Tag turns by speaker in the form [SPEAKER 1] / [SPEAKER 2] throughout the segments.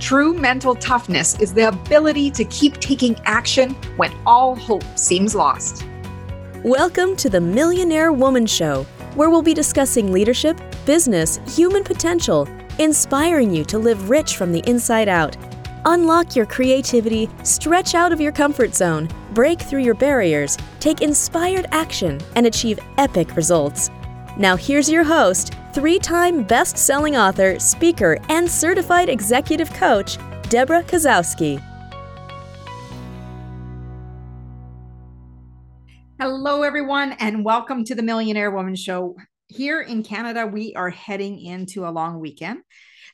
[SPEAKER 1] True mental toughness is the ability to keep taking action when all hope seems lost.
[SPEAKER 2] Welcome to the Millionaire Woman Show, where we'll be discussing leadership, business, human potential, inspiring you to live rich from the inside out. Unlock your creativity, stretch out of your comfort zone, break through your barriers, take inspired action, and achieve epic results. Now, here's your host, three time best selling author, speaker, and certified executive coach, Deborah Kasowski.
[SPEAKER 1] Hello, everyone, and welcome to the Millionaire Woman Show. Here in Canada, we are heading into a long weekend.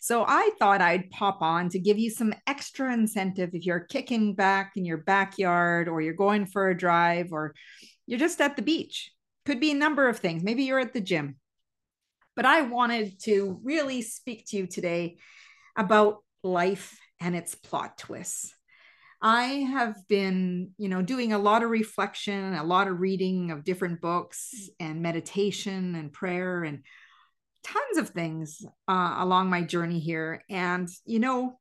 [SPEAKER 1] So I thought I'd pop on to give you some extra incentive if you're kicking back in your backyard or you're going for a drive or you're just at the beach. Could be a number of things. Maybe you're at the gym. But I wanted to really speak to you today about life and its plot twists. I have been, you know, doing a lot of reflection, a lot of reading of different books and meditation and prayer and tons of things uh, along my journey here. And, you know,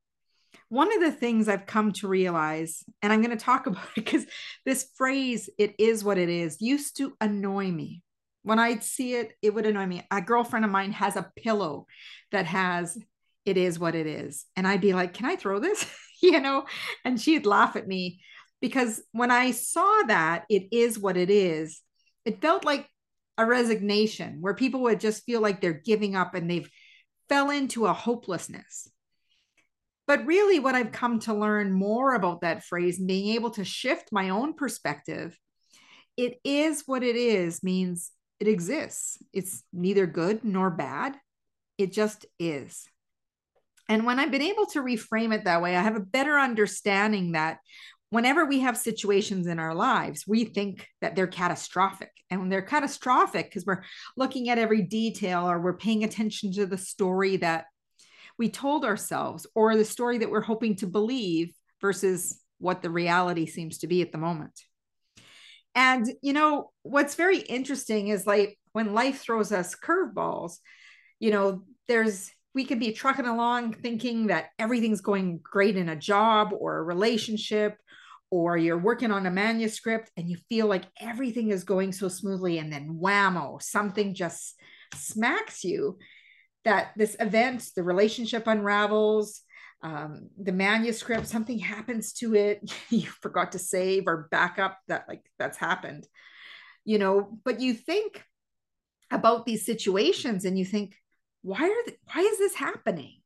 [SPEAKER 1] one of the things I've come to realize, and I'm going to talk about it because this phrase, it is what it is, used to annoy me. When I'd see it, it would annoy me. A girlfriend of mine has a pillow that has, it is what it is. And I'd be like, can I throw this? you know? And she'd laugh at me because when I saw that, it is what it is, it felt like a resignation where people would just feel like they're giving up and they've fell into a hopelessness. But really, what I've come to learn more about that phrase and being able to shift my own perspective, it is what it is means it exists. It's neither good nor bad. It just is. And when I've been able to reframe it that way, I have a better understanding that whenever we have situations in our lives, we think that they're catastrophic. And when they're catastrophic, because we're looking at every detail or we're paying attention to the story that we told ourselves or the story that we're hoping to believe versus what the reality seems to be at the moment. And, you know, what's very interesting is like when life throws us curveballs, you know, there's, we could be trucking along thinking that everything's going great in a job or a relationship or you're working on a manuscript and you feel like everything is going so smoothly and then whammo something just smacks you that this event the relationship unravels um, the manuscript something happens to it you forgot to save or back up that like that's happened you know but you think about these situations and you think why are why is this happening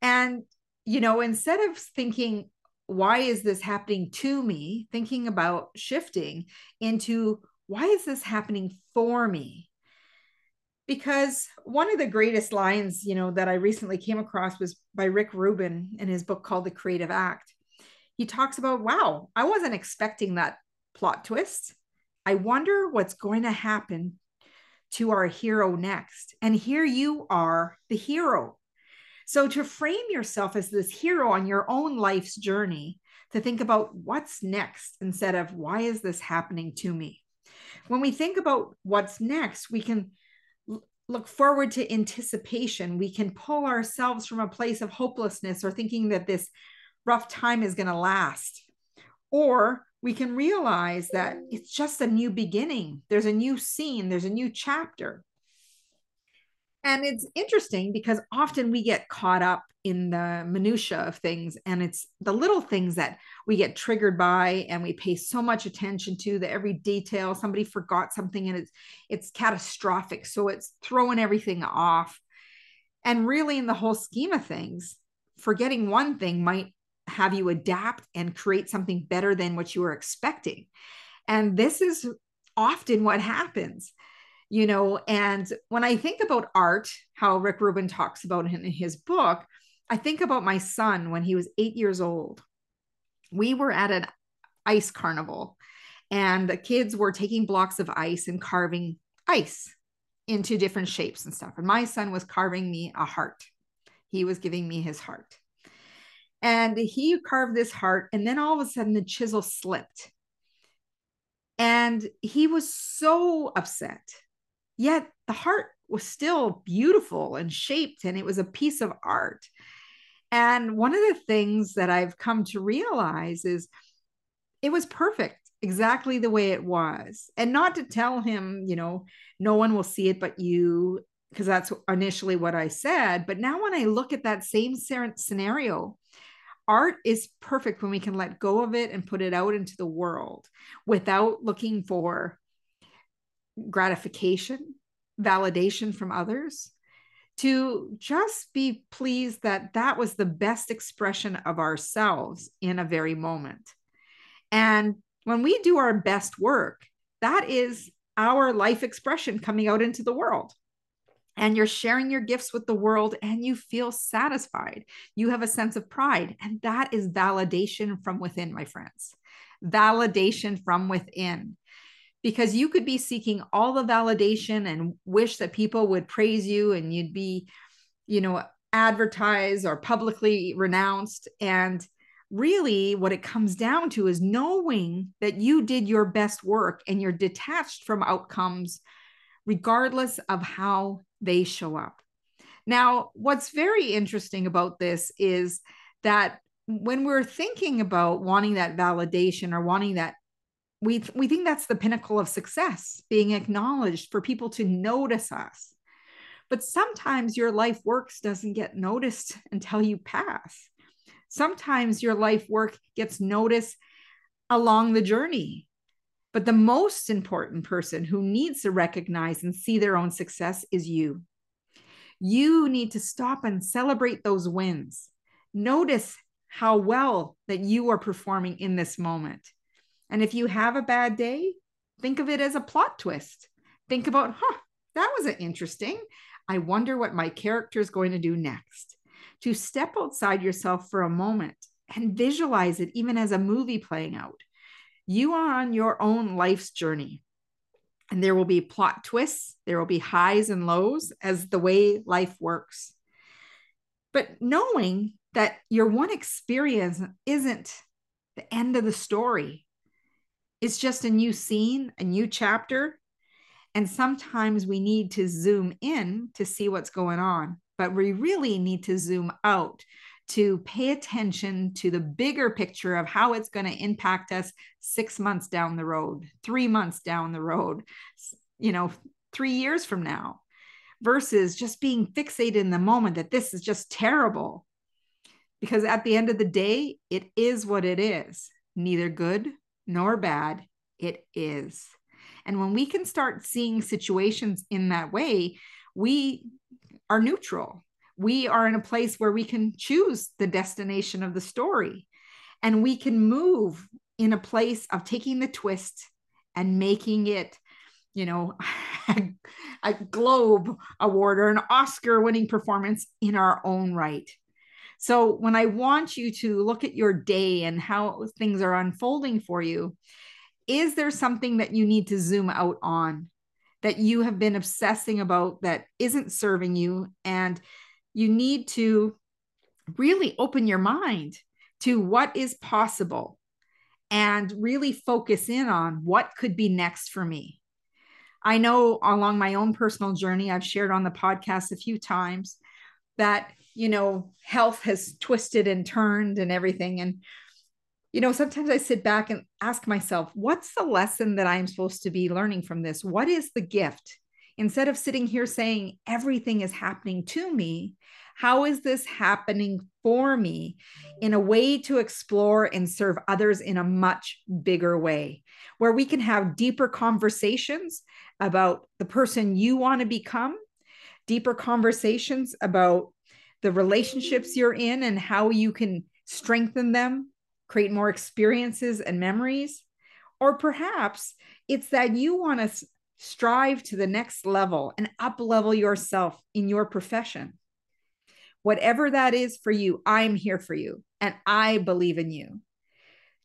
[SPEAKER 1] and you know instead of thinking why is this happening to me? Thinking about shifting into why is this happening for me? Because one of the greatest lines, you know, that I recently came across was by Rick Rubin in his book called The Creative Act. He talks about, wow, I wasn't expecting that plot twist. I wonder what's going to happen to our hero next. And here you are, the hero. So to frame yourself as this hero on your own life's journey, to think about what's next instead of why is this happening to me? When we think about what's next, we can look forward to anticipation. We can pull ourselves from a place of hopelessness or thinking that this rough time is going to last. Or we can realize that it's just a new beginning. There's a new scene, there's a new chapter. And it's interesting because often we get caught up in the minutia of things and it's the little things that we get triggered by and we pay so much attention to the every detail somebody forgot something and it's it's catastrophic. So it's throwing everything off. And really in the whole scheme of things forgetting one thing might have you adapt and create something better than what you were expecting. And this is often what happens you know and when i think about art how rick rubin talks about it in his book i think about my son when he was eight years old. We were at an ice carnival and the kids were taking blocks of ice and carving ice into different shapes and stuff. And my son was carving me a heart. He was giving me his heart. And he carved this heart and then all of a sudden the chisel slipped. And he was so upset yet the heart was still beautiful and shaped and it was a piece of art And one of the things that I've come to realize is it was perfect exactly the way it was. And not to tell him, you know, no one will see it but you, because that's initially what I said. But now when I look at that same scenario, art is perfect when we can let go of it and put it out into the world without looking for gratification, validation from others, to just be pleased that that was the best expression of ourselves in a very moment. And when we do our best work, that is our life expression coming out into the world. And you're sharing your gifts with the world and you feel satisfied. You have a sense of pride. And that is validation from within, my friends. Validation from within. Because you could be seeking all the validation and wish that people would praise you and you'd be, you know, advertised or publicly renounced. And really what it comes down to is knowing that you did your best work and you're detached from outcomes regardless of how they show up. Now, what's very interesting about this is that when we're thinking about wanting that validation or wanting that we we think that's the pinnacle of success being acknowledged for people to notice us but sometimes your life works doesn't get noticed until you pass Sometimes your life work gets noticed along the journey. But the most important person who needs to recognize and see their own success is you. You need to stop and celebrate those wins. Notice how well that you are performing in this moment. And if you have a bad day, think of it as a plot twist. Think about, huh, that was interesting. I wonder what my character is going to do next to step outside yourself for a moment and visualize it even as a movie playing out. You are on your own life's journey. And there will be plot twists, there will be highs and lows as the way life works. But knowing that your one experience isn't the end of the story, it's just a new scene, a new chapter. And sometimes we need to zoom in to see what's going on but we really need to zoom out to pay attention to the bigger picture of how it's going to impact us six months down the road, three months down the road, you know, three years from now, versus just being fixated in the moment that this is just terrible. Because at the end of the day, it is what it is, neither good nor bad. It is. And when we can start seeing situations in that way, we are neutral. We are in a place where we can choose the destination of the story and we can move in a place of taking the twist and making it you know a, globe award or an oscar winning performance in our own right so when i want you to look at your day and how things are unfolding for you is there something that you need to zoom out on that you have been obsessing about that isn't serving you. And you need to really open your mind to what is possible and really focus in on what could be next for me. I know along my own personal journey, I've shared on the podcast a few times that, you know, health has twisted and turned and everything. And you know, sometimes I sit back and ask myself, what's the lesson that I'm supposed to be learning from this? What is the gift? Instead of sitting here saying everything is happening to me, how is this happening for me in a way to explore and serve others in a much bigger way, where we can have deeper conversations about the person you want to become, deeper conversations about the relationships you're in and how you can strengthen them create more experiences and memories. Or perhaps it's that you want to strive to the next level and up level yourself in your profession. Whatever that is for you, I'm here for you and I believe in you.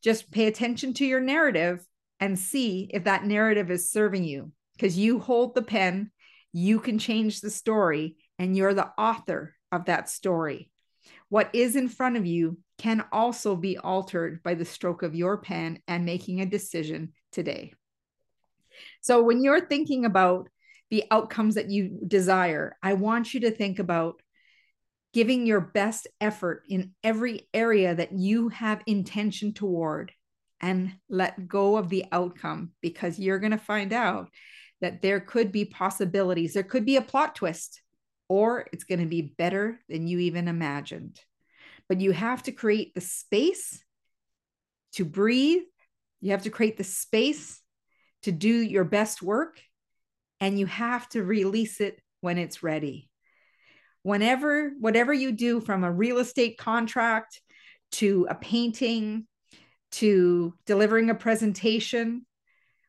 [SPEAKER 1] Just pay attention to your narrative and see if that narrative is serving you because you hold the pen, you can change the story, and you're the author of that story. What is in front of you can also be altered by the stroke of your pen and making a decision today. So, when you're thinking about the outcomes that you desire, I want you to think about giving your best effort in every area that you have intention toward and let go of the outcome because you're going to find out that there could be possibilities. There could be a plot twist, or it's going to be better than you even imagined. But you have to create the space to breathe. You have to create the space to do your best work, and you have to release it when it's ready whenever whatever you do from a real estate contract to a painting to delivering a presentation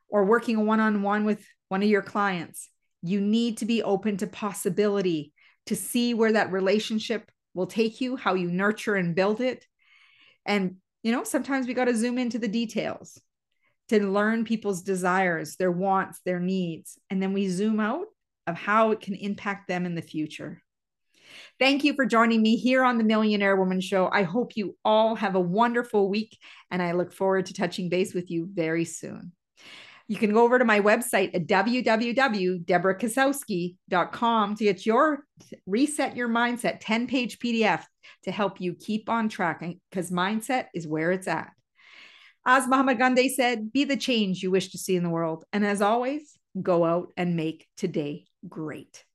[SPEAKER 1] or working one-on-one with one of your clients you need to be open to possibility to see where that relationship will take you how you nurture and build it and you know sometimes we got to zoom into the details to learn people's desires their wants their needs and then we zoom out of how it can impact them in the future Thank you for joining me here on the Millionaire Woman Show. I hope you all have a wonderful week, and I look forward to touching base with you very soon. You can go over to my website at www.debrakasowski.com to get your reset your mindset 10 page PDF to help you keep on track because mindset is where it's at. As Mahatma Gandhi said, be the change you wish to see in the world. And as always, go out and make today great.